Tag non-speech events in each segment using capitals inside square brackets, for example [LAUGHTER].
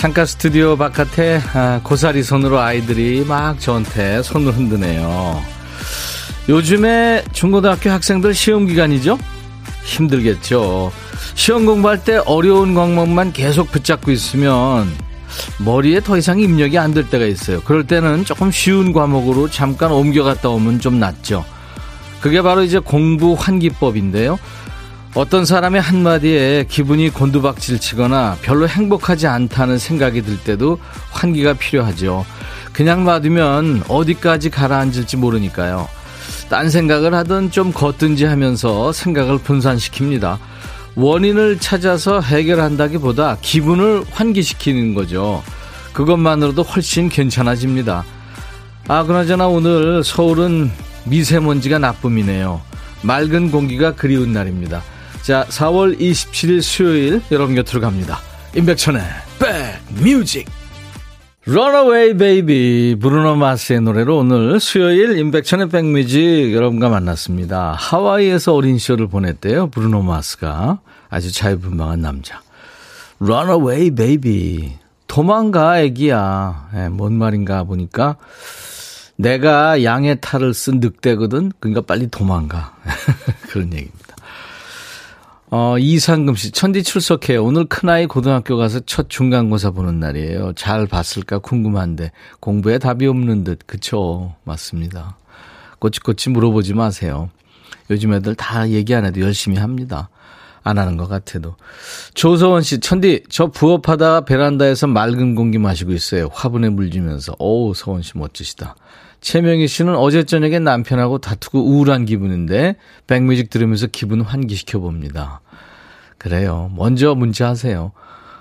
창가 스튜디오 바깥에 아, 고사리 손으로 아이들이 막 저한테 손을 흔드네요. 요즘에 중고등학교 학생들 시험 기간이죠? 힘들겠죠. 시험 공부할 때 어려운 과목만 계속 붙잡고 있으면 머리에 더 이상 입력이 안 될 때가 있어요. 그럴 때는 조금 쉬운 과목으로 잠깐 옮겨갔다 오면 좀 낫죠. 그게 바로 이제 공부 환기법인데요. 어떤 사람의 한마디에 기분이 곤두박질 치거나 별로 행복하지 않다는 생각이 들 때도 환기가 필요하죠. 그냥 놔두면 어디까지 가라앉을지 모르니까요. 딴 생각을 하든 좀 걷든지 하면서 생각을 분산시킵니다. 원인을 찾아서 해결한다기보다 기분을 환기시키는 거죠. 그것만으로도 훨씬 괜찮아집니다. 아, 그나저나 오늘 서울은 미세먼지가 나쁨이네요. 맑은 공기가 그리운 날입니다. 자, 4월 27일 수요일 여러분 곁으로 갑니다. 임백천의 백뮤직 Runaway Baby 브루노 마스의 노래로 오늘 수요일 임백천의 백뮤직 여러분과 만났습니다. 하와이에서 어린 시절을 보냈대요. 브루노 마스가 아주 자유분방한 남자. Runaway Baby 도망가 애기야. 네, 뭔 말인가 보니까 내가 양의 탈을 쓴 늑대거든. 그러니까 빨리 도망가. [LAUGHS] 그런 얘기입니다. 어, 이상금 씨, 천디 출석해요. 오늘 큰아이 고등학교 가서 첫 중간고사 보는 날이에요. 잘 봤을까 궁금한데, 공부에 답이 없는 듯. 그쵸. 맞습니다. 꼬치꼬치 물어보지 마세요. 요즘 애들 다 얘기 안 해도 열심히 합니다. 안 하는 것 같아도. 조서원 씨, 천디, 저 부업하다가 베란다에서 맑은 공기 마시고 있어요. 화분에 물지면서. 오, 서원 씨 멋지시다. 최명희 씨는 어제 저녁에 남편하고 다투고 우울한 기분인데 백뮤직 들으면서 기분 환기시켜 봅니다. 그래요. 먼저 문자하세요.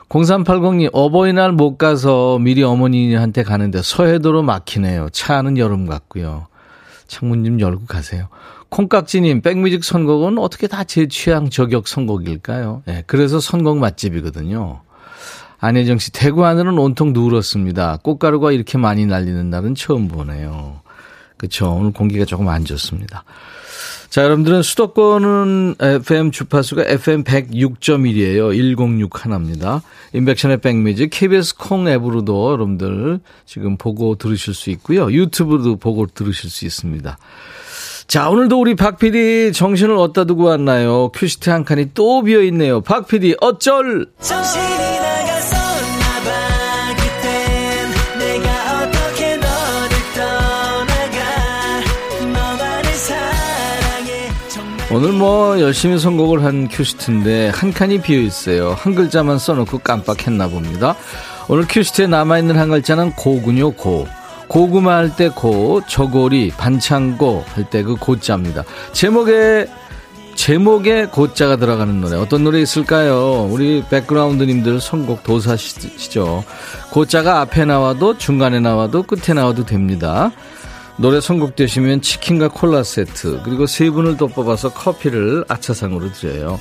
0380님 어버이날 못 가서 미리 어머니한테 가는데 서해도로 막히네요. 차 안은 여름 같고요. 창문 좀 열고 가세요. 콩깍지님 백뮤직 선곡은 어떻게 다 제 취향 저격 선곡일까요? 네, 그래서 선곡 맛집이거든요. 안혜정 씨, 대구 하늘은 온통 누렇습니다. 꽃가루가 이렇게 많이 날리는 날은 처음 보네요. 그쵸. 오늘 공기가 조금 안 좋습니다. 자, 여러분들은 수도권은 FM 주파수가 FM 106.1이에요. 106 하나입니다. 임백천의 백뮤직 KBS 콩 앱으로도 여러분들 지금 보고 들으실 수 있고요. 유튜브도 보고 들으실 수 있습니다. 자, 오늘도 우리 박 PD 정신을 어디다 두고 왔나요? 큐시트 한 칸이 또 비어 있네요. 박 PD 어쩔! 정신이 오늘 뭐 열심히 선곡을 한 큐시트인데 한 칸이 비어 있어요. 한 글자만 써놓고 깜빡했나 봅니다. 오늘 큐시트에 남아있는 한 글자는 고군요, 고. 고구마 할 때 고, 저고리, 반창고 할 때 그 고자입니다. 제목에, 제목에 고자가 들어가는 노래. 어떤 노래 있을까요? 우리 백그라운드님들 선곡 도사시죠. 고자가 앞에 나와도 중간에 나와도 끝에 나와도 됩니다. 노래 선곡되시면 치킨과 콜라 세트 그리고 세 분을 더 뽑아서 커피를 아차상으로 드려요.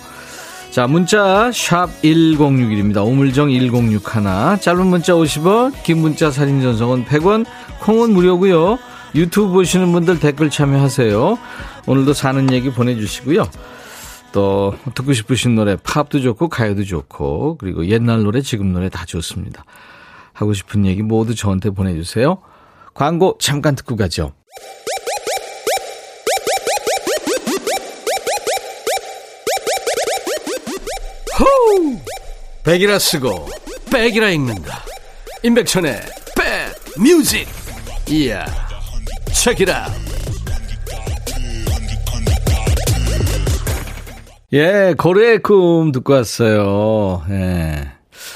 자 문자 샵 1061입니다. 오물정 1061 짧은 문자 50원 긴 문자 사진 전송은 100원 콩은 무료고요. 유튜브 보시는 분들 댓글 참여하세요. 오늘도 사는 얘기 보내주시고요. 또 듣고 싶으신 노래 팝도 좋고 가요도 좋고 그리고 옛날 노래 지금 노래 다 좋습니다. 하고 싶은 얘기 모두 저한테 보내주세요. 광고 잠깐 듣고 가죠. 호우! 백이라 쓰고 백이라 읽는다. 임백천의 백 뮤직. 이야. 책이라. 예, 고래의 꿈 듣고 왔어요. 예.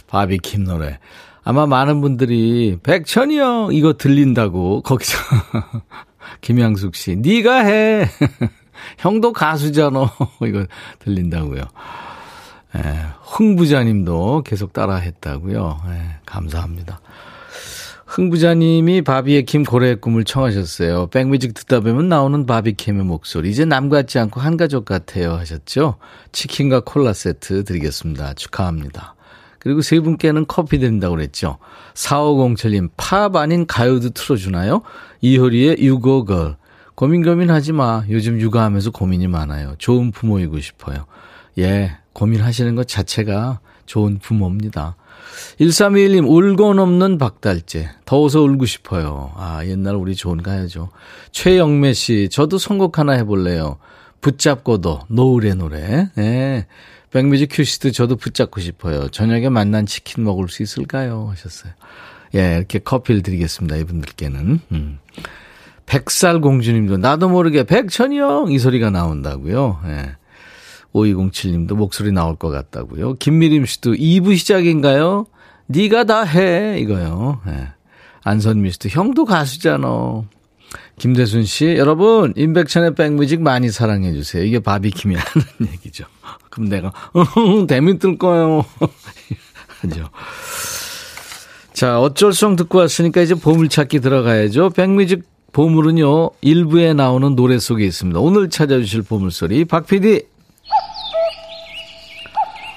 바비킴 노래. 아마 많은 분들이 백천이 형 이거 들린다고 거기서 [LAUGHS] 김양숙 씨 네가 해 [LAUGHS] 형도 가수잖아 [LAUGHS] 이거 들린다고요. 예, 흥부자님도 계속 따라했다고요. 예, 감사합니다. 흥부자님이 바비의 김고래의 꿈을 청하셨어요. 백뮤직 듣다 보면 나오는 바비캠의 목소리. 이제 남 같지 않고 한 가족 같아요 하셨죠? 치킨과 콜라 세트 드리겠습니다. 축하합니다. 그리고 세 분께는 커피 드린다고 그랬죠. 4507님, 팝 아닌 가요도 틀어주나요? 이효리의 유고걸. 고민 고민하지 마. 요즘 육아하면서 고민이 많아요. 좋은 부모이고 싶어요. 예, 고민하시는 것 자체가 좋은 부모입니다. 1321님, 울고 넘는 박달재. 더워서 울고 싶어요. 아, 옛날 우리 좋은 가야죠. 최영매 씨, 저도 선곡 하나 해볼래요. 붙잡고도, 노을의 노래. 예. 백뮤직 큐시트 저도 붙잡고 싶어요. 저녁에 만난 치킨 먹을 수 있을까요? 하셨어요. 예, 이렇게 커피를 드리겠습니다. 이분들께는. 음. 백살 공주님도 나도 모르게 백천이 형! 이 소리가 나온다고요. 예. 5207님도 목소리 나올 것 같다고요. 김미림 씨도 2부 시작인가요? 네가 다 해. 이거요. 예. 안선미 씨도 형도 가수잖아. 김대순 씨, 여러분, 임백천의 백뮤직 많이 사랑해 주세요. 이게 바비킴이 하는 [LAUGHS] 얘기죠. 그럼 내가, [LAUGHS] 대민 뜰 거예요. [LAUGHS] 하죠. 자, 어쩔성 듣고 왔으니까 이제 보물찾기 들어가야죠. 백뮤직 보물은요, 일부에 나오는 노래 속에 있습니다. 오늘 찾아주실 보물소리, 박 PD.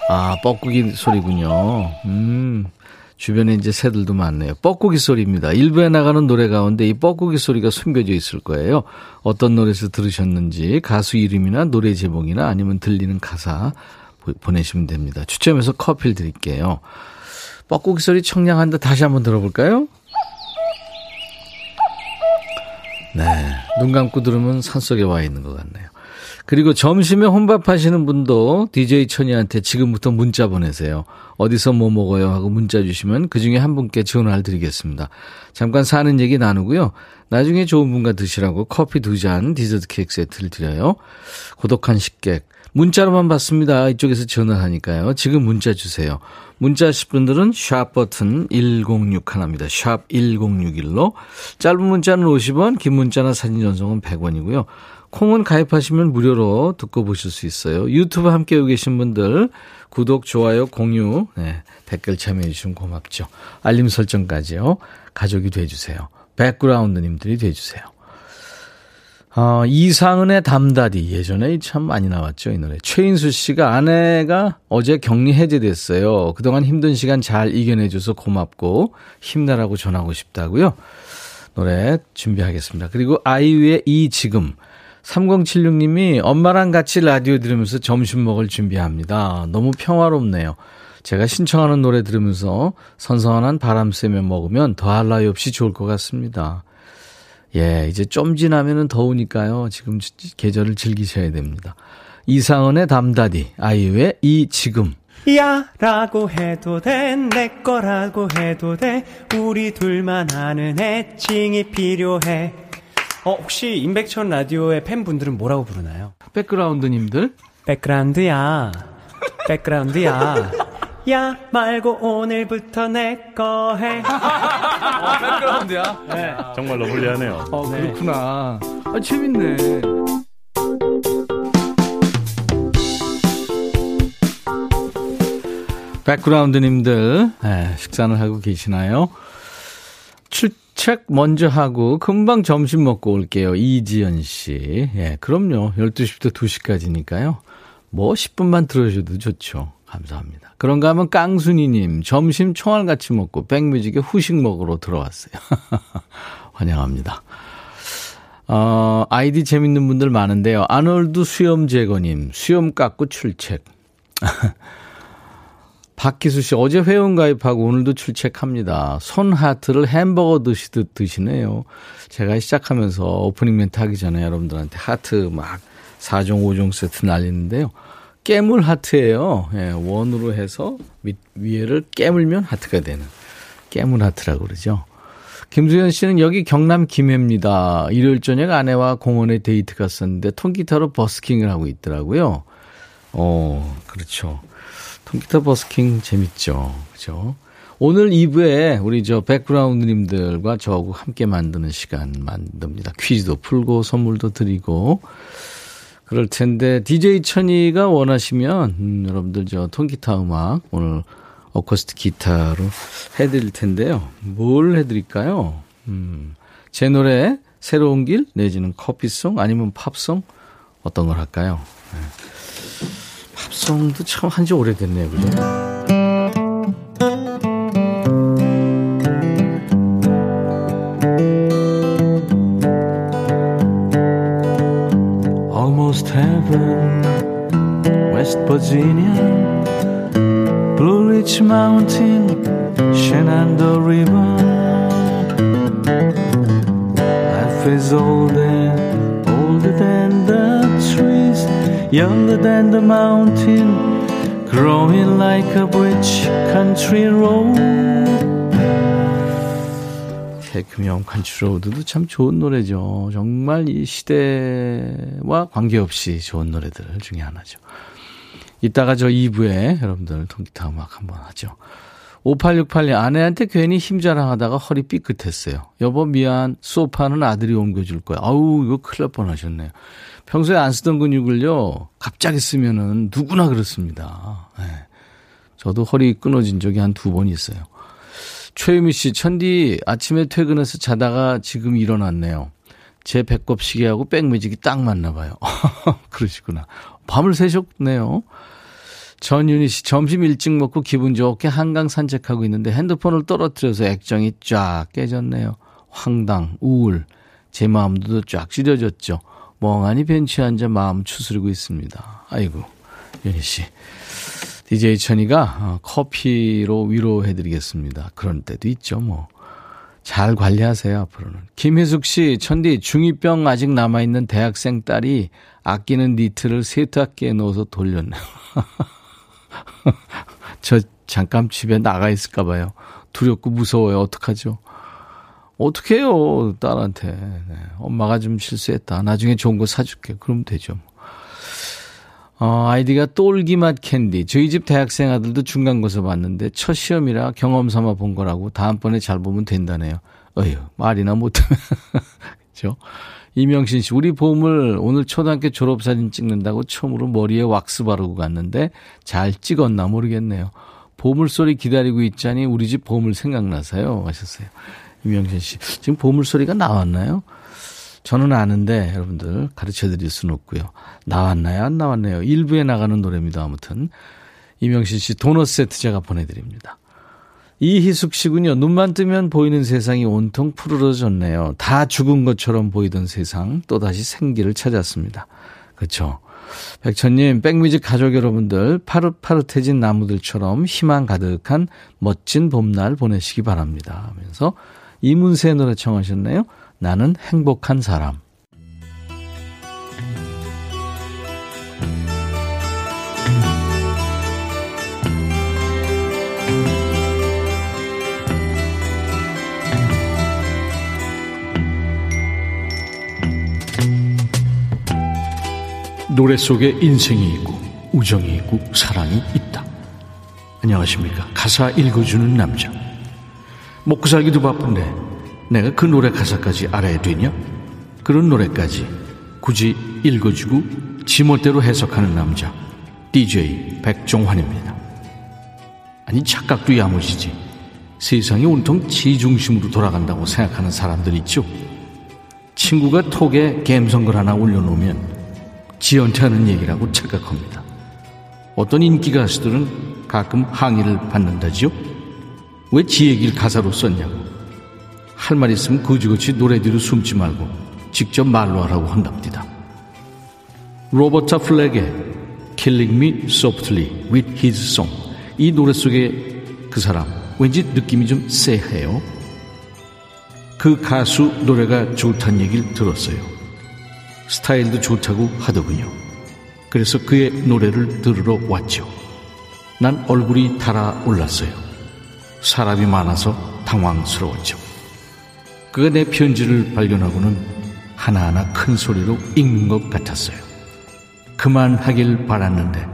아, 뻐꾸기 소리군요. 음, 주변에 이제 새들도 많네요. 뻐꾸기 소리입니다. 일부에 나가는 노래 가운데 이 뻐꾸기 소리가 숨겨져 있을 거예요. 어떤 노래에서 들으셨는지, 가수 이름이나 노래 제목이나 아니면 들리는 가사 보내시면 됩니다. 추첨해서 커피를 드릴게요. 뻐꾸기 소리 청량한데 다시 한번 들어볼까요? 네. 눈 감고 들으면 산속에 와 있는 것 같네요. 그리고 점심에 혼밥 하시는 분도 DJ 천이한테 지금부터 문자 보내세요. 어디서 뭐 먹어요 하고 문자 주시면 그 중에 한 분께 전화를 드리겠습니다. 잠깐 사는 얘기 나누고요. 나중에 좋은 분과 드시라고 커피 두 잔 디저트 케이크 세트를 드려요. 고독한 식객. 문자로만 받습니다. 이쪽에서 전화하니까요. 지금 문자 주세요. 문자 하실 분들은 샵 버튼 1061입니다. 샵 1061로. 짧은 문자는 50원, 긴 문자나 사진 전송은 100원이고요. 콩은 가입하시면 무료로 듣고 보실 수 있어요. 유튜브 함께 오 계신 분들 구독, 좋아요, 공유, 네, 댓글 참여해 주시면 고맙죠. 알림 설정까지요. 가족이 돼주세요. 백그라운드님들이 돼주세요. 어, 이상은의 담다디 예전에 참 많이 나왔죠 이 노래. 최인수 씨가 아내가 어제 격리 해제됐어요. 그동안 힘든 시간 잘 이겨내줘서 고맙고 힘내라고 전하고 싶다고요. 노래 준비하겠습니다. 그리고 아이유의 이 지금 3076님이 엄마랑 같이 라디오 들으면서 점심 먹을 준비합니다. 너무 평화롭네요. 제가 신청하는 노래 들으면서 선선한 바람 쐬며 먹으면 더할 나위 없이 좋을 것 같습니다. 예, 이제 좀 지나면은 더우니까요. 지금 계절을 즐기셔야 됩니다. 이상은의 담다디, 아이유의 이 지금. 야 라고 해도 돼, 내 거라고 해도 돼, 우리 둘만 아는 애칭이 필요해. 어, 혹시 임백천 라디오의 팬분들은 뭐라고 부르나요? 백그라운드님들? 백그라운드야. 백그라운드야. 야 말고 오늘부터 내 거 해. 어, 백그라운드야? 네. 정말로 불리하네요. 어, 그렇구나. 아, 재밌네. 백그라운드님들, 네, 식사를 하고 계시나요? 출, 책 먼저 하고 금방 점심 먹고 올게요. 이지연 씨. 예, 그럼요. 12시부터 2시까지니까요. 뭐 10분만 들어주셔도 좋죠. 감사합니다. 그런가 하면 깡순이님, 점심 총알 같이 먹고 백뮤직에 후식 먹으러 들어왔어요. [LAUGHS] 환영합니다. 어, 아이디 재밌는 분들 많은데요. 아놀드 수염 제거님, 수염 깎고 출첵. [LAUGHS] 박기수 씨, 어제 회원 가입하고 오늘도 출첵합니다. 손 하트를 햄버거 드시듯 드시네요. 제가 시작하면서 오프닝 멘트 하기 전에 여러분들한테 하트 막 4종, 5종 세트 날리는데요. 깨물 하트예요. 예, 원으로 해서 밑, 위에를 깨물면 하트가 되는 깨물 하트라고 그러죠. 김수현 씨는 여기 경남 김해입니다. 일요일 저녁 아내와 공원에 데이트 갔었는데 통기타로 버스킹을 하고 있더라고요. 어, 그렇죠. 통기타 버스킹 재밌죠. 그죠? 오늘 2부에 우리 저 백그라운드님들과 저하고 함께 만드는 시간 만듭니다. 퀴즈도 풀고 선물도 드리고 그럴 텐데 DJ 천이가 원하시면 음, 여러분들 저 통기타 음악 오늘 어쿠스틱 기타로 해드릴 텐데요. 뭘 해드릴까요? 음, 제 노래 새로운 길 내지는 커피송 아니면 팝송 어떤 걸 할까요? 네. 팝송도 참 한지 오래됐네요. 그죠? Almost heaven, West Virginia, Blue Ridge Mountain, Shenandoah River. Life is older, older younger than the mountain, growing like a rich country road. 금형 간추로우드도 참 좋은 노래죠. 정말 이 시대와 관계없이 좋은 노래들 중에 하나죠. 이따가 저 2부에 여러분들 통기타 음악 한번 하죠. 5868님 아내한테 괜히 힘자랑 하다가 허리 삐끗했어요. 여보 미안 소파는 아들이 옮겨줄 거야. 아우 이거 큰일 날 뻔 하셨네요. 평소에 안 쓰던 근육을요 갑자기 쓰면은 누구나 그렇습니다. 네. 저도 허리 끊어진 적이 한 두 번 있어요. 최유미 씨, 천디 아침에 퇴근해서 자다가 지금 일어났네요. 제 배꼽 시계하고 백뮤직이 딱 맞나 봐요. [LAUGHS] 그러시구나. 밤을 새셨네요. 전윤희 씨, 점심 일찍 먹고 기분 좋게 한강 산책하고 있는데 핸드폰을 떨어뜨려서 액정이 쫙 깨졌네요. 황당, 우울, 제 마음도 쫙 찢어졌죠. 멍하니 벤치에 앉아 마음 추스리고 있습니다. 아이고, 윤희 씨. DJ 천이가 어, 커피로 위로해드리겠습니다. 그런 때도 있죠, 뭐. 잘 관리하세요, 앞으로는. 김혜숙 씨, 천디, 중2병 아직 남아있는 대학생 딸이 아끼는 니트를 세탁기에 넣어서 돌렸네요. [LAUGHS] [LAUGHS] 저 잠깐 집에 나가 있을까 봐요. 두렵고 무서워요. 어떡하죠? 어떡해요, 딸한테. 네. 엄마가 좀 실수했다. 나중에 좋은 거 사줄게. 그러면 되죠. 어, 아이디가 똘기맛 캔디. 저희 집 대학생 아들도 중간고사 봤는데 첫 시험이라 경험 삼아 본 거라고 다음번에 잘 보면 된다네요. 어휴, 말이나 못하면. [LAUGHS] 그죠? 이명신 씨, 우리 보물 오늘 초등학교 졸업사진 찍는다고 처음으로 머리에 왁스 바르고 갔는데 잘 찍었나 모르겠네요. 보물소리 기다리고 있자니 우리 집 보물 생각나서요. 하셨어요. 이명신 씨. 지금 보물소리가 나왔나요? 저는 아는데 여러분들 가르쳐 드릴 수는 없고요. 나왔나요? 안 나왔나요? 일부에 나가는 노래입니다. 아무튼. 이명신 씨 도넛 세트 제가 보내드립니다. 이희숙 씨군요. 눈만 뜨면 보이는 세상이 온통 푸르러졌네요. 다 죽은 것처럼 보이던 세상 또다시 생기를 찾았습니다. 그렇죠. 백천님, 백뮤직 가족 여러분들 파릇파릇해진 나무들처럼 희망 가득한 멋진 봄날 보내시기 바랍니다. 하면서 이문세 노래 청하셨네요. 나는 행복한 사람. 노래 속에 인생이 있고 우정이 있고 사랑이 있다. 안녕하십니까. 가사 읽어주는 남자. 먹고 살기도 바쁜데 내가 그 노래 가사까지 알아야 되냐? 그런 노래까지 굳이 읽어주고 지멋대로 해석하는 남자 DJ 백종환입니다. 아니 착각도 야무지지 세상이 온통 지 중심으로 돌아간다고 생각하는 사람들 있죠. 친구가 톡에 갬성글 하나 올려놓으면 지연태 하는 얘기라고 착각합니다. 어떤 인기 가수들은 가끔 항의를 받는다지요? 왜 지 얘기를 가사로 썼냐고. 할 말 있으면 거지거지 노래 뒤로 숨지 말고 직접 말로 하라고 한답니다. 로버타 플렉의 Killing Me Softly with His Song 이 노래 속에 그 사람 왠지 느낌이 좀 쎄해요. 그 가수 노래가 좋다는 얘기를 들었어요. 스타일도 좋다고 하더군요. 그래서 그의 노래를 들으러 왔죠. 난 얼굴이 달아올랐어요. 사람이 많아서 당황스러웠죠. 그가 내 편지를 발견하고는 하나하나 큰 소리로 읽는 것 같았어요. 그만하길 바랐는데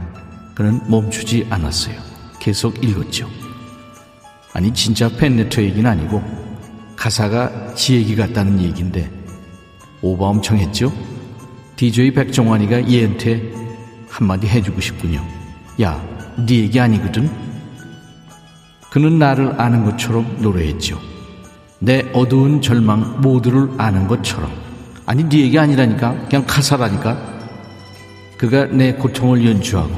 그는 멈추지 않았어요. 계속 읽었죠. 아니 진짜 팬네터 얘기는 아니고 가사가 지 얘기 같다는 얘기인데 오바 엄청 했죠? DJ 백종환이가 얘한테 한마디 해주고 싶군요. 야, 네 얘기 아니거든? 그는 나를 아는 것처럼 노래했죠. 내 어두운 절망 모두를 아는 것처럼. 아니, 네 얘기 아니라니까. 그냥 가사라니까. 그가 내 고통을 연주하고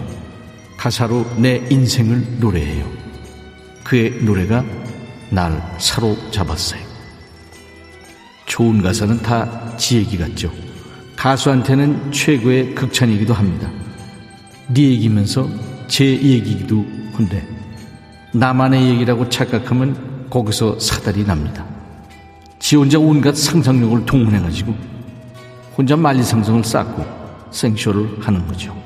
가사로 내 인생을 노래해요. 그의 노래가 날 사로잡았어요. 좋은 가사는 다 지 얘기 같죠. 가수한테는 최고의 극찬이기도 합니다. 네 얘기면서 제 얘기기도 한데 나만의 얘기라고 착각하면 거기서 사달이 납니다. 지 혼자 온갖 상상력을 동원해가지고 혼자 만리상성을 쌓고 생쇼를 하는 거죠.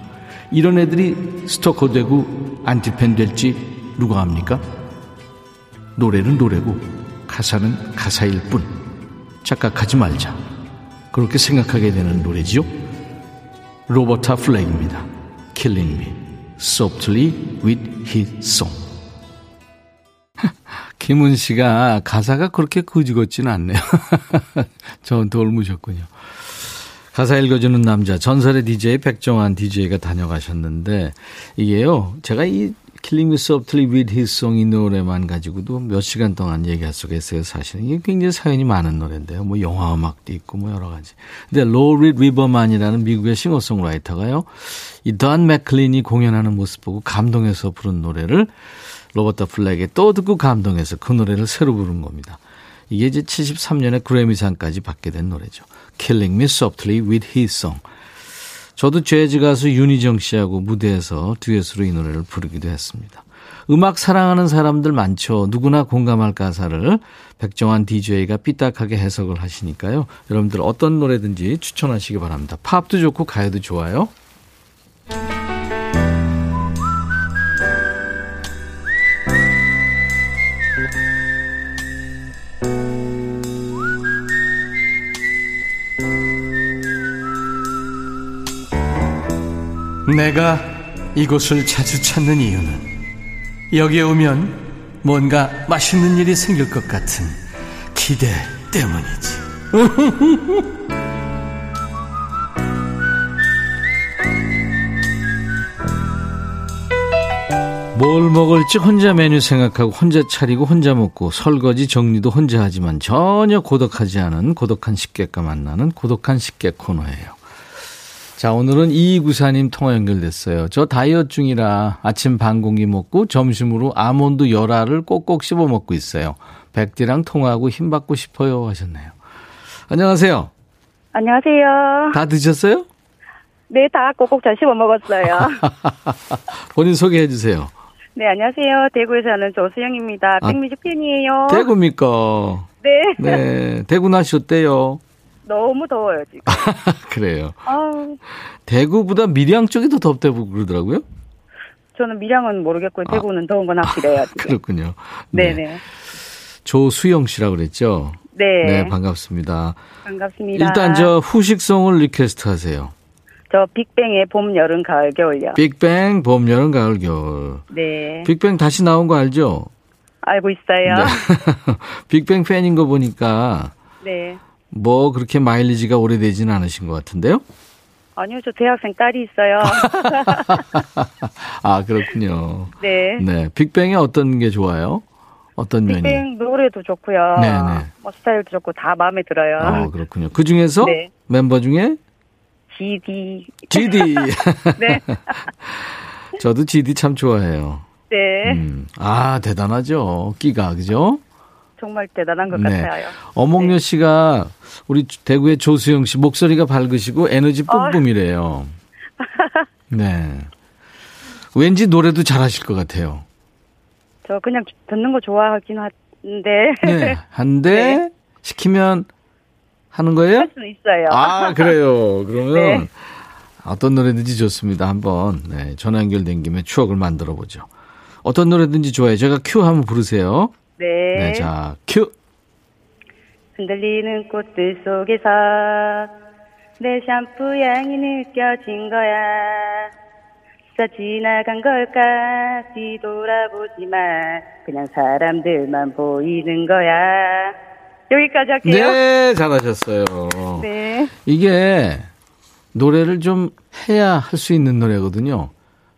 이런 애들이 스토커 되고 안티팬 될지 누가 압니까? 노래는 노래고 가사는 가사일 뿐 착각하지 말자. 그렇게 생각하게 되는 노래지요. 로버타 플렉입니다. Killing Me Softly with His Song. [LAUGHS] 김은 씨가 가사가 그렇게 거지 같지는 않네요. [LAUGHS] 저한테 옮으셨군요. 가사 읽어주는 남자, 전설의 DJ 백종환 DJ가 다녀가셨는데, 이게요, 제가 이 Killing Me Softly with His Song 이 노래만 가지고도 몇 시간 동안 얘기할 수가 있어요, 사실은. 이게 굉장히 사연이 많은 노래인데요. 뭐 영화 음악도 있고 뭐 여러 가지. 근데 로리 리버만이라는 미국의 싱어송라이터가요, 돈 맥클린이 공연하는 모습 보고 감동해서 부른 노래를 로버타 플렉이 또 듣고 감동해서 그 노래를 새로 부른 겁니다. 이게 이제 73년에 그래미상까지 받게 된 노래죠. Killing Me Softly with His Song. 저도 재즈 가수 윤희정 씨하고 무대에서 듀엣으로 이 노래를 부르기도 했습니다. 음악 사랑하는 사람들 많죠. 누구나 공감할 가사를 백정환 DJ가 삐딱하게 해석을 하시니까요. 여러분들 어떤 노래든지 추천하시기 바랍니다. 팝도 좋고 가요도 좋아요. 내가 이곳을 자주 찾는 이유는 여기에 오면 뭔가 맛있는 일이 생길 것 같은 기대 때문이지. [LAUGHS] 뭘 먹을지 혼자 메뉴 생각하고 혼자 차리고 혼자 먹고 설거지 정리도 혼자 하지만 전혀 고독하지 않은 고독한 식객과 만나는 고독한 식객 코너예요. 자, 오늘은 이구사님 통화 연결됐어요. 저 다이어트 중이라 아침 반 공기 먹고 점심으로 아몬드 열알을 꼭꼭 씹어 먹고 있어요. 백디랑 통화하고 힘 받고 싶어요 하셨네요. 안녕하세요. 안녕하세요. 다 드셨어요? 네, 다 꼭꼭 잘 씹어 먹었어요. [LAUGHS] 본인 소개해 주세요. 네, 안녕하세요. 대구에 사는 조수영입니다. 아, 백뮤직 팬이에요. 대구입니까? 네. 네. 대구 어때요? 너무 더워요, 지금. [LAUGHS] 그래요. 아우, 대구보다 밀양 쪽이 더 덥다고 그러더라고요. 저는 밀양은 모르겠고, 대구는 더운 건 확실해요. 아. [LAUGHS] 그렇군요. 네네. 조수영 씨라고 그랬죠? 네. 네, 반갑습니다. 반갑습니다. 일단 저 후식송을 request 하세요. 저 빅뱅의 봄, 여름, 가을, 겨울요. 빅뱅, 봄, 여름, 가을, 겨울. 네. 빅뱅 다시 나온 거 알죠? 알고 있어요. 네. [LAUGHS] 빅뱅 팬인 거 보니까 네. 뭐 그렇게 마일리지가 오래되지는 않으신 것 같은데요? 아니요, 저 대학생 딸이 있어요. [LAUGHS] 아, 그렇군요. 네. 네. 빅뱅의 어떤 게 좋아요? 어떤 면이? 빅뱅 노래도 좋고요. 네네. 뭐 스타일도 좋고 다 마음에 들어요. 아, 그렇군요. 그 중에서 네. 멤버 중에 GD. [LAUGHS] GD. 네. [LAUGHS] 저도 GD 참 좋아해요. 네. 음. 아, 대단하죠. 끼가, 그죠? 정말 대단한 것 네. 같아요. 어몽여 네. 씨가 우리 대구의 조수영 씨 목소리가 밝으시고 에너지 아. 뿜뿜이래요. [LAUGHS] 네. 왠지 노래도 잘하실 것 같아요. 저 그냥 듣는 거 좋아하긴 한데 네. 한데 [LAUGHS] 네. 시키면 하는 거예요? 할 수는 있어요. 아, 그래요. [LAUGHS] 그러면 네. 어떤 노래든지 좋습니다. 한번 네, 전화 연결된 김에 추억을 만들어 보죠. 어떤 노래든지 좋아요. 제가 큐 한번 부르세요. 네. 네, 자, 큐. 흔들리는 꽃들 속에서 내 샴푸 향이 느껴진 거야. 스쳐 지나간 걸까 뒤돌아보지만 그냥 사람들만 보이는 거야. 여기까지 할게요. 네, 잘하셨어요. 네. 이게 노래를 좀 해야 할 수 있는 노래거든요.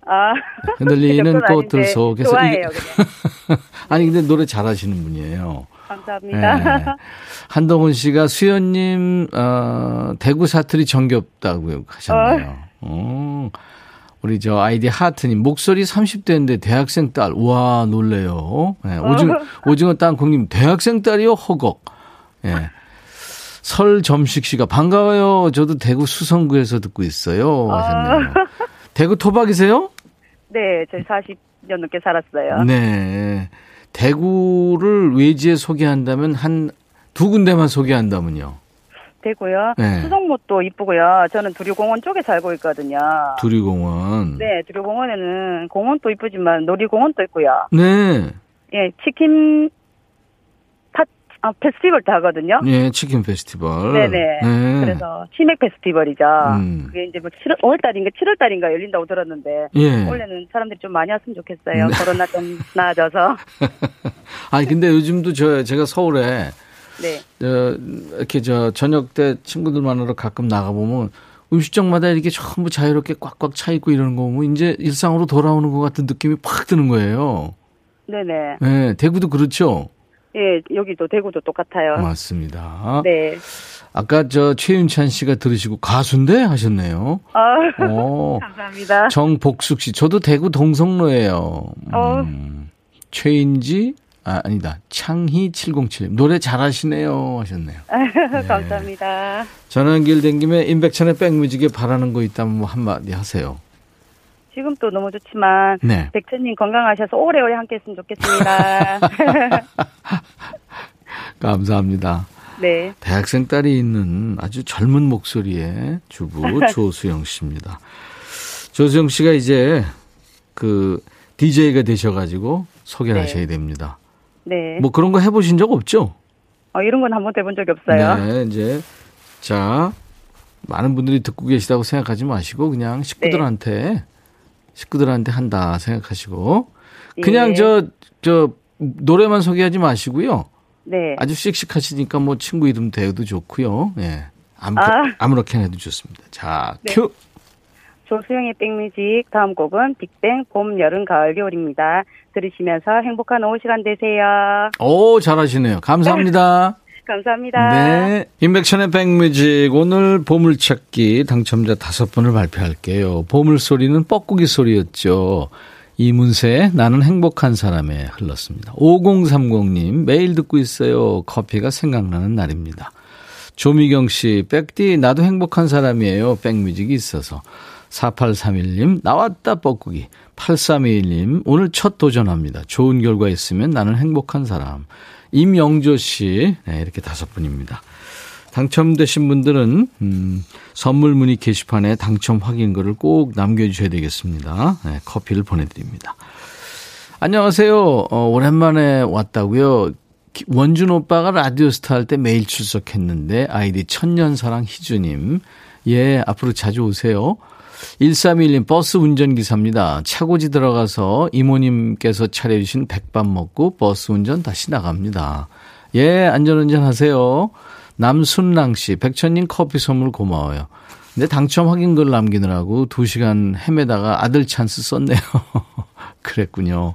아. 흔들리는 [LAUGHS] 꽃들 속에서 좋아해요. 이게-. [LAUGHS] 아니 근데 노래 잘하시는 분이에요. 감사합니다. 네. 한동훈 씨가 수연님 어, 대구 사투리 정겹다고 하셨네요. 어. 우리 저 아이디 하트님 목소리 30대인데 대학생 딸. 와 놀래요. 네, 오징어 오징어 땅콩님 대학생 딸이요 허걱. 예. 설 점식 씨가 반가워요. 저도 대구 수성구에서 듣고 있어요. 하셨네요. 대구 토박이세요? 네, 40 년 넘게 살았어요. 네. 대구를 외지에 소개한다면 한 두 군데만 소개한다면요. 되고요. 네. 수성못도 이쁘고요. 저는 두류공원 쪽에 살고 있거든요. 두리공원. 네, 두류공원에는 공원도 이쁘지만 놀이공원도 있고요. 네. 예, 치킨 파, 아, 페스티벌도 하거든요. 예, 치킨 페스티벌. 네네. 네. 그래서 치맥 페스티벌이죠. 음. 그게 이제 뭐 7월, 5월달인가 7월달인가 열린다고 들었는데 예. 원래는 사람들이 좀 많이 왔으면 좋겠어요. 네. 코로나 좀 [LAUGHS] 나아져서. [LAUGHS] 아니 근데 요즘도 저 제가 서울에 네. 저 이렇게 저 저녁 때 친구들 만나러 가끔 나가 보면 음식점마다 이렇게 전부 자유롭게 꽉꽉 차 있고 이러는 거 보면 이제 일상으로 돌아오는 것 같은 느낌이 팍 드는 거예요. 네네. 네, 대구도 그렇죠. 예, 여기도 대구도 똑같아요. 맞습니다. 네. 아까 저 최윤찬 씨가 들으시고 가수인데 하셨네요. 아, 어, [LAUGHS] 감사합니다. 정복숙 씨, 저도 대구 동성로예요. 어. 음, 최인지, 아, 아니다. 창희 707. 노래 잘하시네요. 하셨네요. [LAUGHS] 감사합니다. 전화 연결된 김에 임백천의 백뮤직에 바라는 거 있다면 뭐 한마디 하세요. 지금 또 너무 좋지만 네. 백천님 건강하셔서 오래오래 함께 했으면 좋겠습니다. [LAUGHS] 감사합니다. 네. 대학생 딸이 있는 아주 젊은 목소리의 주부 [LAUGHS] 조수영 씨입니다. 조수영 씨가 이제 그 DJ가 되셔가지고 소개를 네. 하셔야 됩니다. 네. 뭐 그런 거 해보신 적 없죠? 어, 이런 건 한 번도 해본 적이 없어요. 네, 이제 자 많은 분들이 듣고 계시다고 생각하지 마시고 그냥 식구들한테 식구들한테 한다 생각하시고 그냥 예. 저저 노래만 소개하지 마시고요. 네. 아주 씩씩하시니까 뭐 친구 이름 대도 좋고요. 예. 아무, 아. 아무렇게나 해도 좋습니다. 자, 네. 큐. 조수영의 백뮤직 다음 곡은 빅뱅 봄, 여름, 가을, 겨울입니다. 들으시면서 행복한 오후 시간 되세요. 오, 잘하시네요. 감사합니다. [LAUGHS] 감사합니다. 네. 인백천의 백뮤직 오늘 보물찾기 당첨자 다섯 분을 발표할게요. 보물소리는 뻐꾸기 소리였죠. 이문세의 나는 행복한 사람에 흘렀습니다. 5030님 매일 듣고 있어요. 커피가 생각나는 날입니다. 조미경 씨, 백디 나도 행복한 사람이에요. 백뮤직이 있어서. 4831님 나왔다 뻐꾸기. 8321님 오늘 첫 도전합니다. 좋은 결과 있으면 나는 행복한 사람. 임영조 씨 네, 이렇게 다섯 분입니다. 당첨되신 분들은 음, 선물 문의 게시판에 당첨 확인글을 꼭 남겨주셔야 되겠습니다. 네, 커피를 보내드립니다. 안녕하세요. 어, 오랜만에 왔다고요. 기- 원준 오빠가 라디오스타 할 때 매일 출석했는데 아이디 천년사랑 희주님. 예, 앞으로 자주 오세요. 1321님 버스 운전기사입니다. 차고지 들어가서 이모님께서 차려주신 백반 먹고 버스 운전 다시 나갑니다. 예, 안전운전 하세요. 남순랑 씨, 백천님 커피 선물 고마워요. 근데 당첨 확인글 남기느라고 2시간 헤매다가 아들 찬스 썼네요. [LAUGHS] 그랬군요.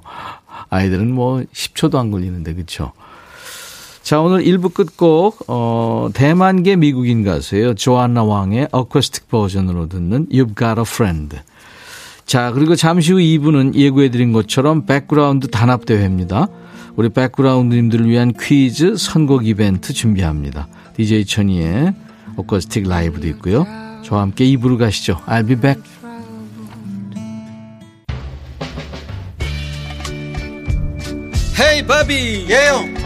아이들은 뭐 10초도 안 걸리는데, 그쵸? 자, 오늘 1부 끝곡, 어, 대만계 미국인 가수예요. 조안나 왕의 어쿠스틱 버전으로 듣는 You've Got a Friend. 자, 그리고 잠시 후 2부는 예고해드린 것처럼 백그라운드 단합대회입니다. 우리 백그라운드님들을 위한 퀴즈 선곡 이벤트 준비합니다. DJ 천이의 어쿠스틱 라이브도 있고요. 저와 함께 2부로 가시죠. I'll be back. 헤이 바비 예영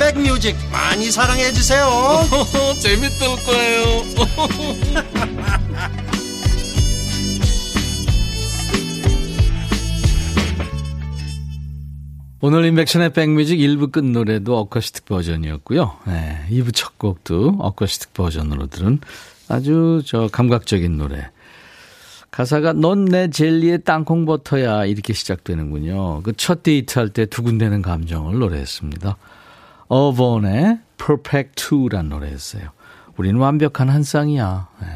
백뮤직 많이 사랑해 주세요 [LAUGHS] 재밌을 거예요 [LAUGHS] 오늘 인백션의 백뮤직 1부 끝 노래도 어쿠스틱 버전이었고요. 네, 2부 첫 곡도 어쿠스틱 버전으로 들은 아주 저 감각적인 노래. 가사가 넌 내 젤리의 땅콩 버터야 이렇게 시작되는군요. 그 첫 데이트 할 때 두근대는 감정을 노래했습니다. 어번의 Perfect 2란 노래였어요. 우리는 완벽한 한 쌍이야. 네,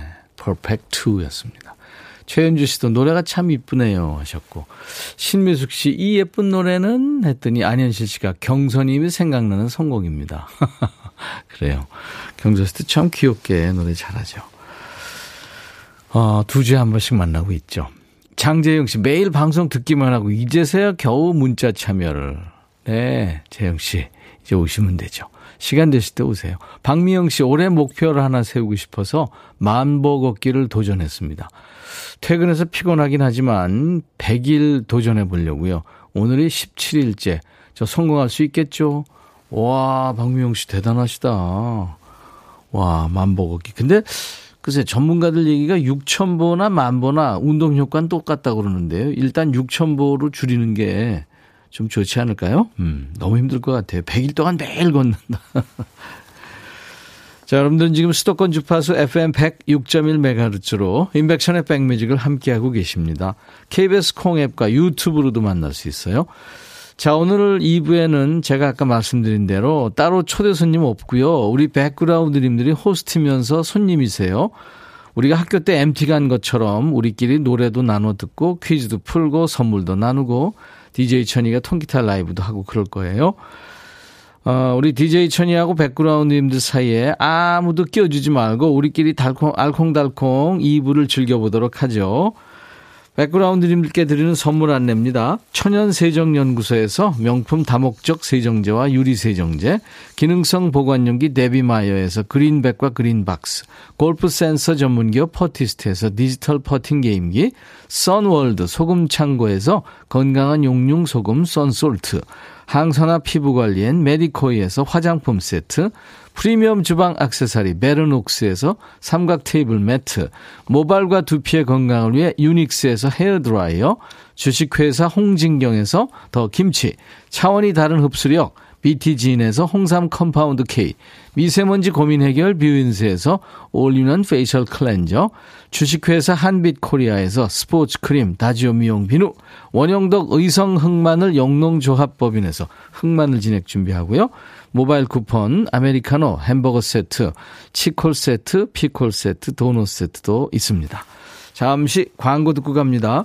Perfect 2였습니다. 최현주 씨도 노래가 참 이쁘네요 하셨고 신미숙 씨 이 예쁜 노래는 했더니 안현실 씨가 경선님이 생각나는 성공입니다. [LAUGHS] 그래요. 경선 씨도 참 귀엽게 노래 잘하죠. 어, 두 주에 한 번씩 만나고 있죠. 장재영 씨 매일 방송 듣기만 하고 이제서야 겨우 문자 참여를. 네, 재영 씨 이제 오시면 되죠. 시간 되실 때 오세요. 박미영 씨 올해 목표를 하나 세우고 싶어서 만보 걷기를 도전했습니다. 퇴근해서 피곤하긴 하지만 100일 도전해 보려고요. 오늘이 17일째. 저 성공할 수 있겠죠? 와, 박미영 씨 대단하시다. 와, 만보 걷기. 근데 글쎄 전문가들 얘기가 6천보나 만보나 운동 효과는 똑같다고 그러는데요. 일단 6천보로 줄이는 게 좀 좋지 않을까요? 음, 너무 힘들 것 같아요. 100일 동안 매일 걷는다. [LAUGHS] 자, 여러분들은 지금 수도권 주파수 FM 106.1MHz로 인백션의 백뮤직을 함께하고 계십니다. KBS 콩앱과 유튜브로도 만날 수 있어요. 자, 오늘 2부에는 제가 아까 말씀드린 대로 따로 초대 손님 없고요. 우리 백그라운드님들이 호스트면서 손님이세요. 우리가 학교 때 MT 간 것처럼 우리끼리 노래도 나눠 듣고 퀴즈도 풀고 선물도 나누고 DJ 천이가 통기타 라이브도 하고 그럴 거예요. 어, 우리 DJ 천이하고 백그라운드님들 사이에 아무도 끼워주지 말고 우리끼리 달콩, 알콩달콩 2부를 즐겨보도록 하죠. 백그라운드님들께 드리는 선물 안내입니다. 천연세정연구소에서 명품 다목적 세정제와 유리세정제, 기능성 보관용기 데비마이어에서 그린백과 그린박스, 골프 센서 전문기업 퍼티스트에서 디지털 퍼팅 게임기, 선월드 소금창고에서 건강한 용융 소금 썬솔트, 항산화 피부관리엔 메디코이에서 화장품 세트, 프리미엄 주방 악세사리 베르녹스에서 삼각 테이블 매트, 모발과 두피의 건강을 위해 유닉스에서 헤어드라이어, 주식회사 홍진경에서 더 김치, 차원이 다른 흡수력, BT진에서 홍삼 compound K, 미세먼지 고민 해결 뷰인스에서 올리는 facial cleanser, 주식회사 한빛코리아에서 스포츠 크림 다지오 미용 비누, 원형덕 의성 흑마늘 영농조합법인에서 흑마늘 진액 준비하고요. 모바일 쿠폰, 아메리카노, 햄버거 세트, 치콜 세트, 피콜 세트, 도넛 세트도 있습니다. 잠시 광고 듣고 갑니다.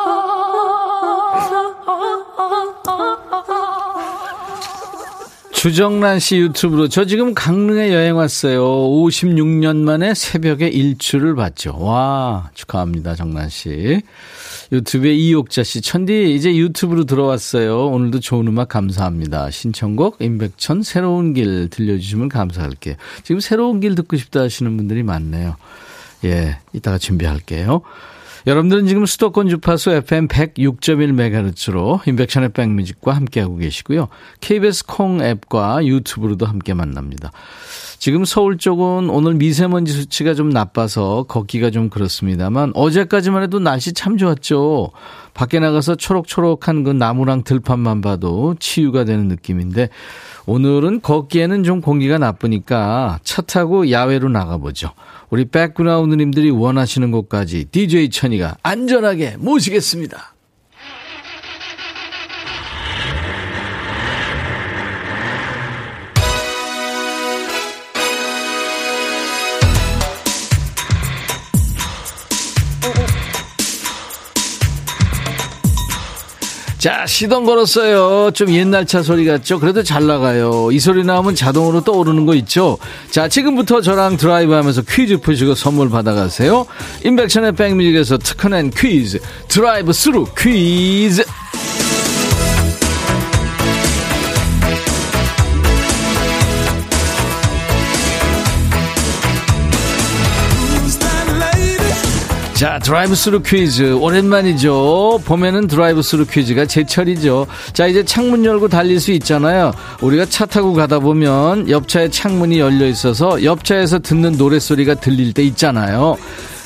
주정란 씨 유튜브로 저 지금 강릉에 여행 왔어요. 56년 만에 새벽에 일출을 봤죠. 와, 축하합니다. 정란 씨. 유튜브에 이옥자 씨. 천디 이제 유튜브로 들어왔어요. 오늘도 좋은 음악 감사합니다. 신청곡 임백천 새로운 길 들려주시면 감사할게요. 지금 새로운 길 듣고 싶다 하시는 분들이 많네요. 예, 이따가 준비할게요. 여러분들은 지금 수도권 주파수 FM 106.1MHz로 인백션의 백뮤직과 함께하고 계시고요. KBS 콩 앱과 유튜브로도 함께 만납니다. 지금 서울 쪽은 오늘 미세먼지 수치가 좀 나빠서 걷기가 좀 그렇습니다만 어제까지만 해도 날씨 참 좋았죠. 밖에 나가서 초록초록한 그 나무랑 들판만 봐도 치유가 되는 느낌인데 오늘은 걷기에는 좀 공기가 나쁘니까 차 타고 야외로 나가보죠. 우리 백그라운드님들이 원하시는 곳까지 DJ 천이가 안전하게 모시겠습니다. 자, 시동 걸었어요. 좀 옛날 차 소리 같죠? 그래도 잘 나가요. 이 소리 나오면 자동으로 떠오르는 거 있죠? 자, 지금부터 저랑 드라이브 하면서 퀴즈 푸시고 선물 받아가세요. 임백천의 백뮤직에서 특허낸 퀴즈. 드라이브 스루 퀴즈. 자, 드라이브 스루 퀴즈. 오랜만이죠. 봄에는 드라이브 스루 퀴즈가 제철이죠. 자, 이제 창문 열고 달릴 수 있잖아요. 우리가 차 타고 가다 보면 옆차에 창문이 열려 있어서 옆차에서 듣는 노래소리가 들릴 때 있잖아요.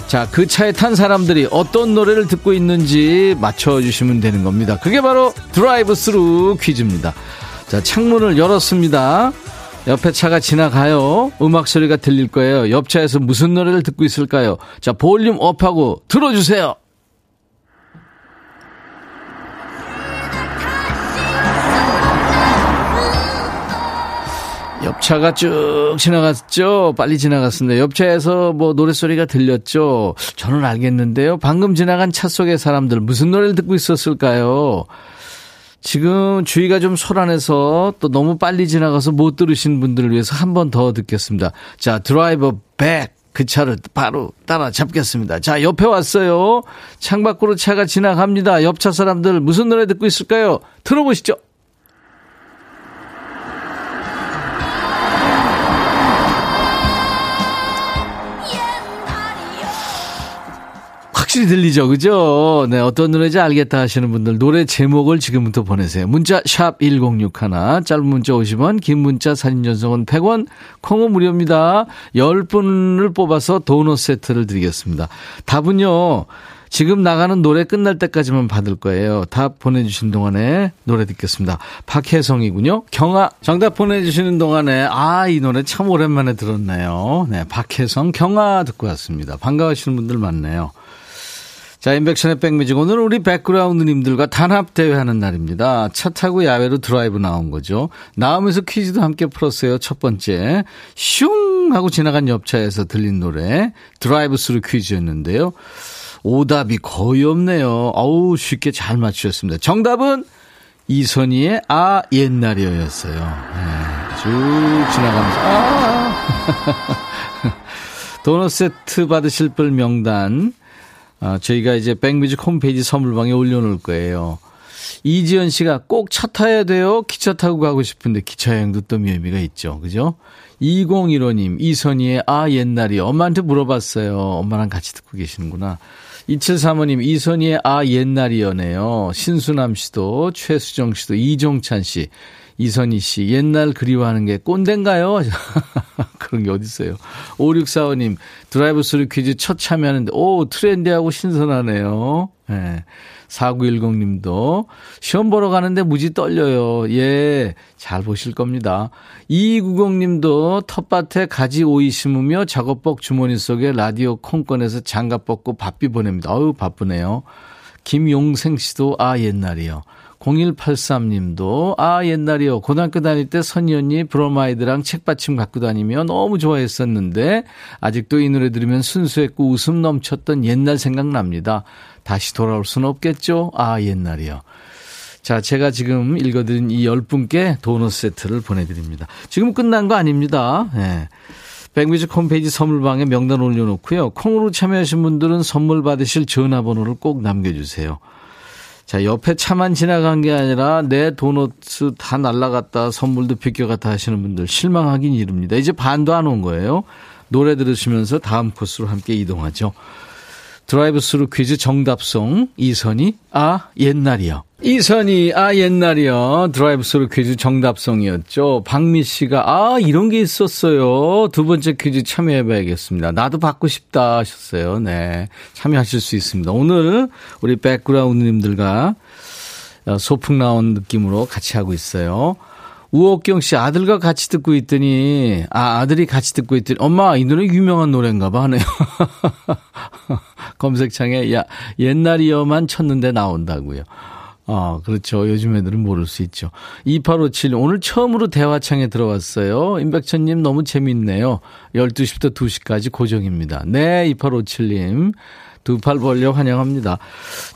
자, 그 차에 탄 사람들이 어떤 노래를 듣고 있는지 맞춰주시면 되는 겁니다. 그게 바로 드라이브 스루 퀴즈입니다. 자, 창문을 열었습니다. 옆에 차가 지나가요. 음악 소리가 들릴 거예요. 옆차에서 무슨 노래를 듣고 있을까요? 자, volume up하고 들어주세요. 옆차가 쭉 지나갔죠. 빨리 지나갔습니다. 옆차에서 뭐 노래소리가 들렸죠. 저는 알겠는데요. 방금 지나간 차 속의 사람들 무슨 노래를 듣고 있었을까요? 지금 주위가 좀 소란해서 또 너무 빨리 지나가서 못 들으신 분들을 위해서 한 번 더 듣겠습니다. 자, 드라이버 백. 그 차를 바로 따라 잡겠습니다. 자, 옆에 왔어요. 창밖으로 차가 지나갑니다. 옆 차 사람들 무슨 노래 듣고 있을까요? 들어보시죠. 확실히 들리죠, 그죠? 네, 어떤 노래인지 알겠다 하시는 분들 노래 제목을 지금부터 보내세요. 문자 샵 #1061 짧은 문자 50원, 긴 문자 사진 전송은 100원, 콩은 무료입니다. 10분을 뽑아서 도넛 세트를 드리겠습니다. 답은요. 지금 나가는 노래 끝날 때까지만 받을 거예요. 답 보내주신 동안에 노래 듣겠습니다. 박혜성이군요. 경아 정답 보내주시는 동안에 아 이 노래 참 오랜만에 들었네요. 네, 박혜성 경아 듣고 왔습니다. 반가워하시는 분들 많네요. 자, 인백션의 백뮤직. 오늘 우리 백그라운드님들과 단합대회 하는 날입니다. 차 타고 야외로 드라이브 나온 거죠. 나오면서 퀴즈도 함께 풀었어요. 첫 번째. 슝! 하고 지나간 옆차에서 들린 노래. 드라이브 스루 퀴즈였는데요. 오답이 거의 없네요. 어우, 쉽게 잘 맞추셨습니다. 정답은 이선희의 아, 옛날이여였어요. 네, 쭉 지나가면서, 아! [LAUGHS] 도넛 세트 받으실 분 명단. 아, 저희가 이제 백뮤직 홈페이지 선물방에 올려놓을 거예요. 이지연 씨가 꼭 차 타야 돼요. 기차 타고 가고 싶은데 기차 여행도 또 의미가 있죠. 그죠? 2015님, 이선희의 아, 옛날이여 엄마한테 물어봤어요. 엄마랑 같이 듣고 계시는구나. 2735님, 이선희의 아, 옛날이여네요. 신수남 씨도, 최수정 씨도, 이종찬 씨, 이선희 씨, 옛날 그리워하는 게 꼰대인가요? [LAUGHS] 그런 게 어딨어요. 5645님, 드라이브 스루 퀴즈 첫 참여하는데, 오, 트렌디하고 신선하네요. 예. 네. 4910님도 시험 보러 가는데 무지 떨려요. 예, 잘 보실 겁니다. 2290님도 텃밭에 가지 오이 심으며 작업복 주머니 속에 라디오 콩 꺼내서 장갑 벗고 바삐 보냅니다. 어우, 바쁘네요. 김용생 씨도 아, 옛날이여. 0183님도 아 옛날이여 고등학교 다닐 때 언니 브로마이드랑 책받침 갖고 다니며 너무 좋아했었는데 아직도 이 노래 들으면 순수했고 웃음 넘쳤던 옛날 생각납니다. 다시 돌아올 수는 없겠죠? 아 옛날이여. 자, 제가 지금 읽어드린 이 10분께 도넛 세트를 보내드립니다. 지금 끝난 거 아닙니다. 네. 백뮤직 홈페이지 선물방에 명단 올려놓고요. 콩으로 참여하신 분들은 선물 받으실 전화번호를 꼭 남겨주세요. 자, 옆에 차만 지나간 게 아니라 내 도넛 다 날라갔다, 선물도 비껴갔다 하시는 분들 실망하긴 이릅니다. 이제 반도 안 온 거예요. 노래 들으시면서 다음 코스로 함께 이동하죠. 드라이브 스루 퀴즈 정답송 이선희 아 옛날이여. 이선희 아 옛날이여. 드라이브 스루 퀴즈 정답송이었죠. 박미 씨가 아 이런 게 있었어요. 두 번째 퀴즈 참여해봐야겠습니다. 나도 받고 싶다 하셨어요. 네 참여하실 수 있습니다. 오늘 우리 백그라운드님들과 소풍 나온 느낌으로 같이 하고 있어요. 우옥경 씨 아들과 같이 듣고 있더니 아 아들이 같이 듣고 있더니 엄마 이 노래 유명한 노래인가 봐 하네요. [LAUGHS] 검색창에 야 옛날이여만 쳤는데 나온다고요. 아, 그렇죠. 요즘 애들은 모를 수 있죠. 2857, 오늘 처음으로 대화창에 들어왔어요. 임백천님 너무 재밌네요. 12시부터 2시까지 고정입니다. 네, 2857님. 두 팔 벌려 환영합니다.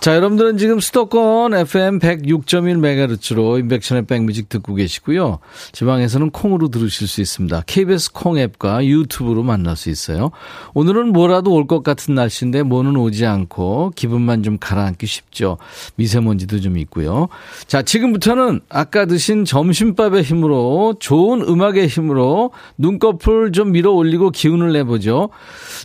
자, 여러분들은 지금 수도권 FM 106.1MHz로 인백션의 백뮤직 듣고 계시고요. 지방에서는 콩으로 들으실 수 있습니다. KBS 콩 앱과 유튜브로 만날 수 있어요. 오늘은 뭐라도 올 것 같은 날씨인데 뭐는 오지 않고 기분만 좀 가라앉기 쉽죠. 미세먼지도 좀 있고요. 자, 지금부터는 아까 드신 점심밥의 힘으로 좋은 음악의 힘으로 눈꺼풀 좀 밀어 올리고 기운을 내보죠.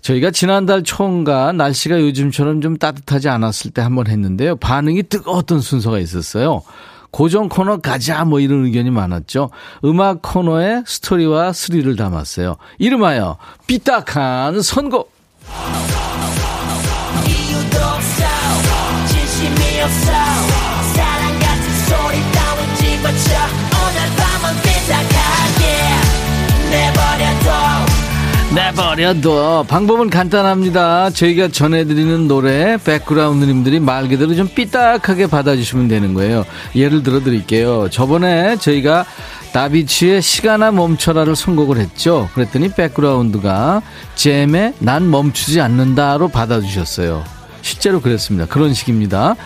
저희가 지난달 초인가 날씨가 요즘 요즘처럼 좀 따뜻하지 않았을 때 한번 했는데요. 반응이 뜨거웠던 순서가 있었어요. 고정 코너 가자 뭐 이런 의견이 많았죠. 음악 코너에 스토리와 스릴을 담았어요. 이름하여 삐딱한 선곡. 버려둬. 방법은 간단합니다. 저희가 전해드리는 노래, 백그라운드님들이 말 그대로 좀 삐딱하게 받아주시면 되는 거예요. 예를 들어 드릴게요. 저번에 저희가 다비치의 시간아 멈춰라를 선곡을 했죠. 그랬더니 백그라운드가 잼의 난 멈추지 않는다로 받아주셨어요. 실제로 그랬습니다. 그런 식입니다.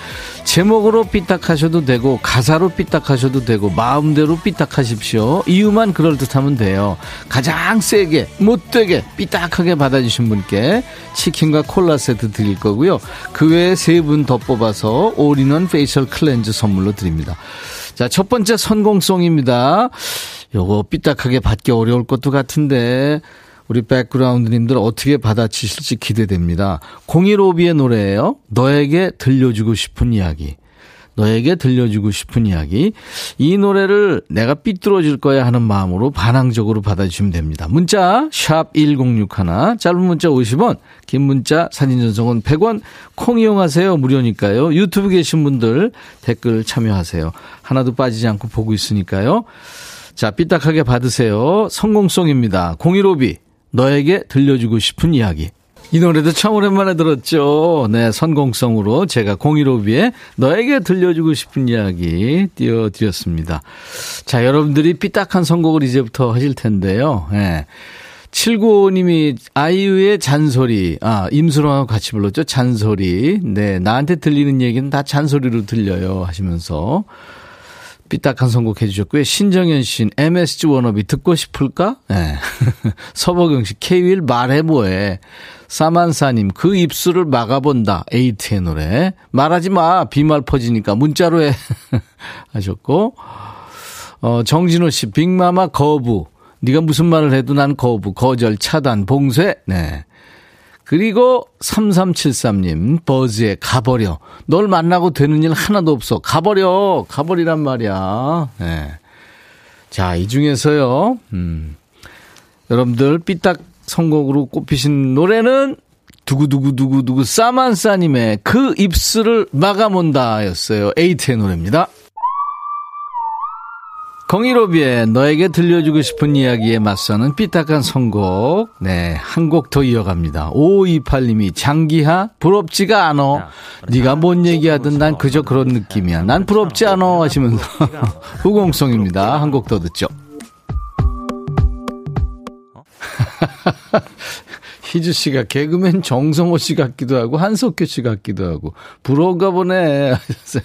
제목으로 삐딱하셔도 되고 가사로 삐딱하셔도 되고 마음대로 삐딱하십시오. 이유만 그럴듯하면 돼요. 가장 세게 못되게 삐딱하게 받아주신 분께 치킨과 콜라 세트 드릴 거고요. 그 외에 세 분 더 뽑아서 all-in-one facial cleanser 선물로 드립니다. 자, 첫 번째 선공송입니다. 요거 삐딱하게 받기 어려울 것도 같은데 우리 백그라운드님들 어떻게 받아치실지 기대됩니다. 015B의 노래예요. 너에게 들려주고 싶은 이야기. 너에게 들려주고 싶은 이야기. 이 노래를 내가 삐뚤어질 거야 하는 마음으로 반항적으로 받아주시면 됩니다. 문자 샵 1061, 짧은 문자 50원, 긴 문자 사진 전송은 100원, 콩 이용하세요. 무료니까요. 유튜브 계신 분들 댓글 참여하세요. 하나도 빠지지 않고 보고 있으니까요. 자, 삐딱하게 받으세요. 성공송입니다. 015B. 너에게 들려주고 싶은 이야기. 이 노래도 참 오랜만에 들었죠. 네, 선공성으로 제가 015B에 너에게 들려주고 싶은 이야기 띄워드렸습니다. 자, 여러분들이 삐딱한 선곡을 이제부터 하실 텐데요. 네. 795님이 아이유의 잔소리, 아, 임수롱하고 같이 불렀죠. 잔소리. 네, 나한테 들리는 얘기는 다 잔소리로 들려요. 하시면서 삐딱한 선곡 해주셨고요. 신정현 씨는 MSG 워너비 듣고 싶을까? 네. [LAUGHS] 서버경 씨, K-윌 말해 뭐해. 사만사님, 그 입술을 막아본다. 에이트의 노래. 말하지 마. 비말 퍼지니까. 문자로 해. [LAUGHS] 하셨고. 어, 정진호 씨, 빅마마 거부. 네가 무슨 말을 해도 난 거부, 거절, 차단, 봉쇄. 네. 그리고 3373님, 버즈의 가버려. 널 만나고 되는 일 하나도 없어. 가버려. 가버리란 말이야. 네. 자, 이 중에서요, 음, 여러분들 삐딱 선곡으로 꼽히신 노래는 두구두구두구두구 싸만싸님의 그 입술을 막아몬다 였어요. 에이트의 노래입니다. 공일오비의 너에게 들려주고 싶은 이야기에 맞서는 삐딱한 선곡. 네, 한 곡 더 이어갑니다. 5528님이 장기하 부럽지가 않어. 네가 뭔 얘기하든 난 그저 그런 느낌이야. 난 부럽지 않어 하시면서 [LAUGHS] 후공성입니다. 한 곡 더 듣죠. [LAUGHS] 희주 씨가 개그맨 정성호 씨 같기도 하고 한석규 씨 같기도 하고 부러운가 보네 하셨어요.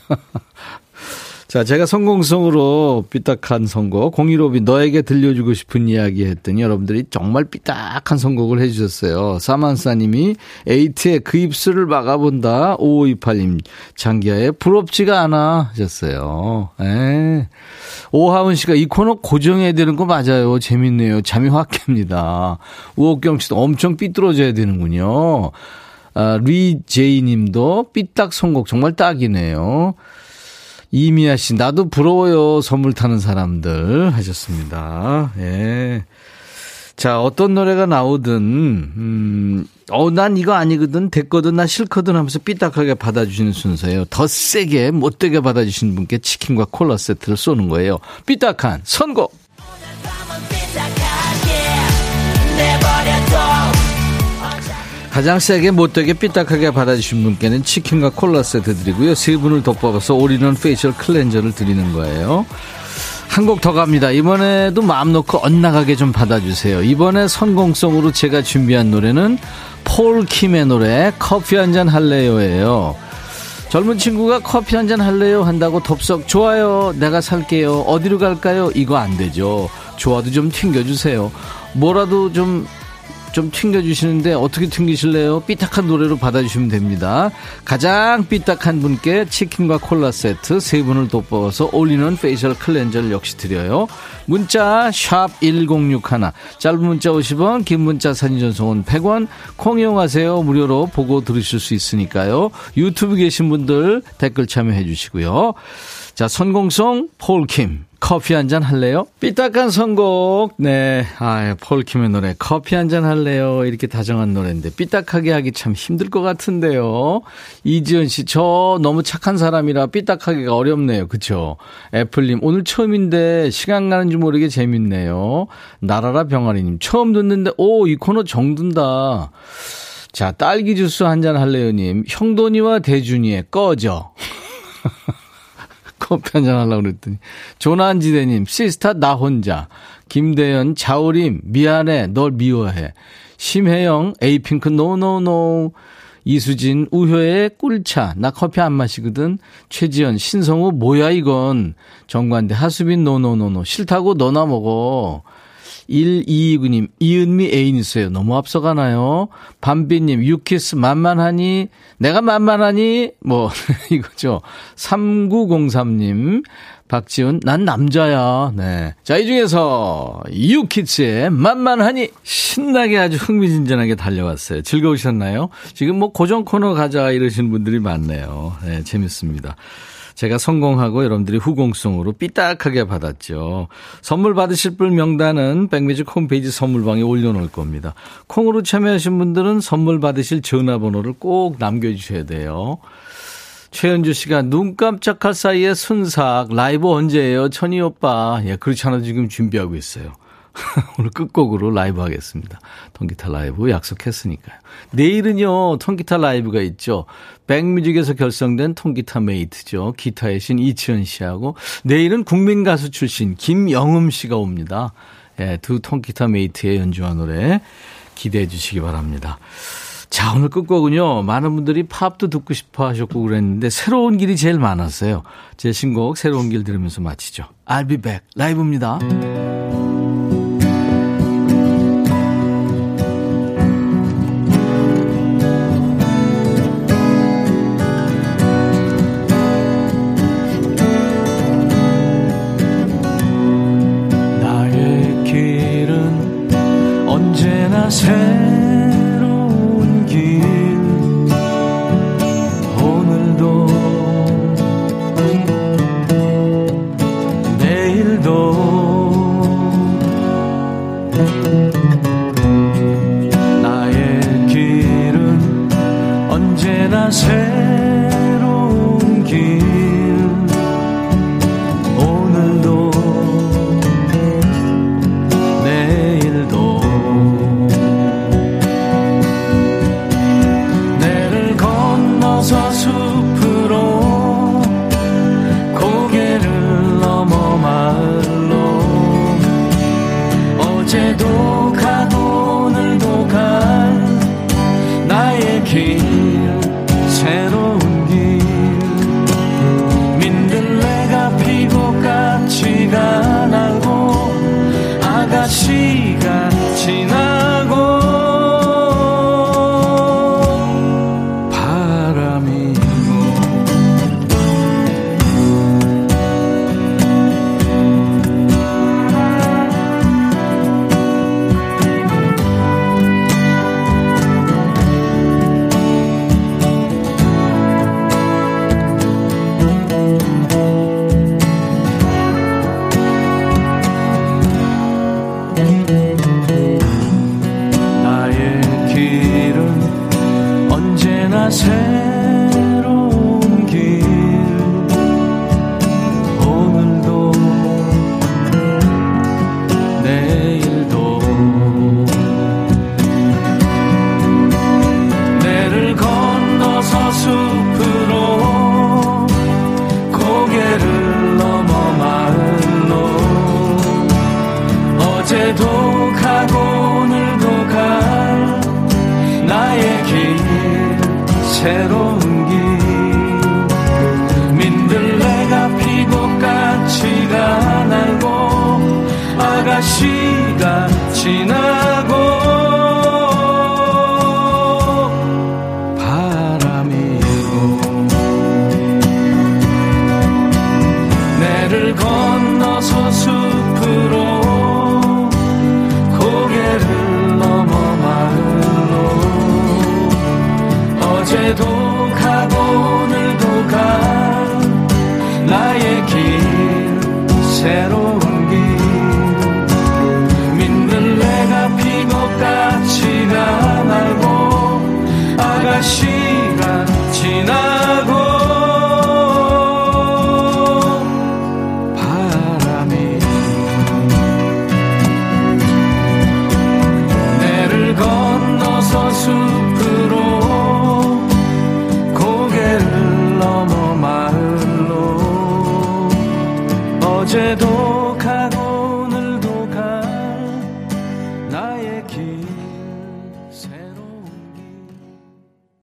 자, 제가 성공성으로 삐딱한 선곡, 015비 너에게 들려주고 싶은 이야기 했더니 여러분들이 정말 삐딱한 선곡을 해주셨어요. 사만사님이 에이트의 그 입술을 막아본다. 5528님, 장기하의 부럽지가 않아 하셨어요. 에. 오하은 씨가 이 코너 고정해야 되는 거 맞아요. 재밌네요. 잠이 확 깹니다. 우옥경 씨도 엄청 삐뚤어져야 되는군요. 아, 리제이 님도 삐딱 선곡 정말 딱이네요. 이미아 씨, 나도 부러워요. 선물 타는 사람들 하셨습니다. 예. 자, 어떤 노래가 나오든, 음, 어, 난 이거 아니거든, 됐거든, 난 싫거든 하면서 삐딱하게 받아주시는 순서예요. 더 세게, 못되게 받아주신 분께 치킨과 콜라 세트를 쏘는 거예요. 삐딱한 선곡! 가장 세게 못되게 삐딱하게 받아주신 분께는 치킨과 콜라 세트 드리고요. 세 분을 더 뽑아서 all-in-one facial cleanser를 드리는 거예요. 한 곡 더 갑니다. 이번에도 마음 놓고 엇나가게 좀 받아주세요. 이번에 선공송으로 제가 준비한 노래는 폴 킴의 노래 커피 한 잔 할래요예요. 젊은 친구가 커피 한 잔 할래요 한다고 덥석 좋아요 내가 살게요 어디로 갈까요 이거 안 되죠 좋아도 좀 튕겨주세요 뭐라도 좀 좀 튕겨주시는데 어떻게 튕기실래요? 삐딱한 노래로 받아주시면 됩니다. 가장 삐딱한 분께 치킨과 콜라 세트 세 분을 더 뽑아서 all-in-one facial cleanser를 역시 드려요. 문자 1061, 짧은 문자 50원, 긴 문자 사진 전송은 100원, 콩 이용하세요. 무료로 보고 들으실 수 있으니까요. 유튜브 계신 분들 댓글 참여해 주시고요. 자, 선공송 폴킴. 커피 한 잔 할래요? 삐딱한 선곡. 네. 아, 폴킴의 노래. 커피 한 잔 할래요? 이렇게 다정한 노래인데 삐딱하게 하기 참 힘들 것 같은데요. 이지연 씨, 저 너무 착한 사람이라 삐딱하기가 어렵네요. 그쵸? 애플 님, 오늘 처음인데 시간 가는 줄 모르게 재밌네요. 나라라 병아리 님, 처음 듣는데, 오, 이 코너 정든다. 자, 딸기 주스 한 잔 할래요 님. 형돈이와 대준이의 꺼져. [LAUGHS] 커피 한잔 하려고 그랬더니. 조난지대님, 시스타 나 혼자. 김대현, 자우림, 미안해, 널 미워해. 심혜영, 에이핑크, No No No. 이수진, 우효의 꿀차. 나 커피 안 마시거든. 최지연, 신성우, 뭐야 이건. 정관대, 하수빈, No No No No. 싫다고 너나 먹어. 1229님, 이은미 애인 있어요. 너무 앞서가나요? 밤비님, 유키스 만만하니? 내가 만만하니? 뭐, [LAUGHS] 이거죠. 3903님, 박지훈, 난 남자야. 네. 자, 이 중에서 유키스의 만만하니? 신나게 아주 흥미진진하게 달려왔어요. 즐거우셨나요? 지금 뭐 고정 코너 가자 이러시는 분들이 많네요. 네, 재밌습니다. 제가 선공하고 여러분들이 후공송으로 삐딱하게 받았죠. 선물 받으실 분 명단은 백뮤직 홈페이지 선물방에 올려놓을 겁니다. 콩으로 참여하신 분들은 선물 받으실 전화번호를 꼭 남겨주셔야 돼요. 최현주 씨가 눈 깜짝할 사이에 순삭 라이브 언제예요? 천희 오빠. 예, 그렇지 않아도 지금 준비하고 있어요. [LAUGHS] 오늘 끝곡으로 라이브 하겠습니다. 통기타 라이브 약속했으니까요. 내일은요, 통기타 라이브가 있죠. 백뮤직에서 결성된 통기타 mate죠. 기타의 신 이치현 씨하고 내일은 국민 가수 출신 김영흠 씨가 옵니다. 예, 두 통기타 mate의 연주와 노래 기대해 주시기 바랍니다. 자, 오늘 끝곡은요. 많은 분들이 팝도 듣고 싶어 하셨고 그랬는데 새로운 길이 제일 많았어요. 제 신곡 새로운 길 들으면서 마치죠. I'll be back. 라이브입니다.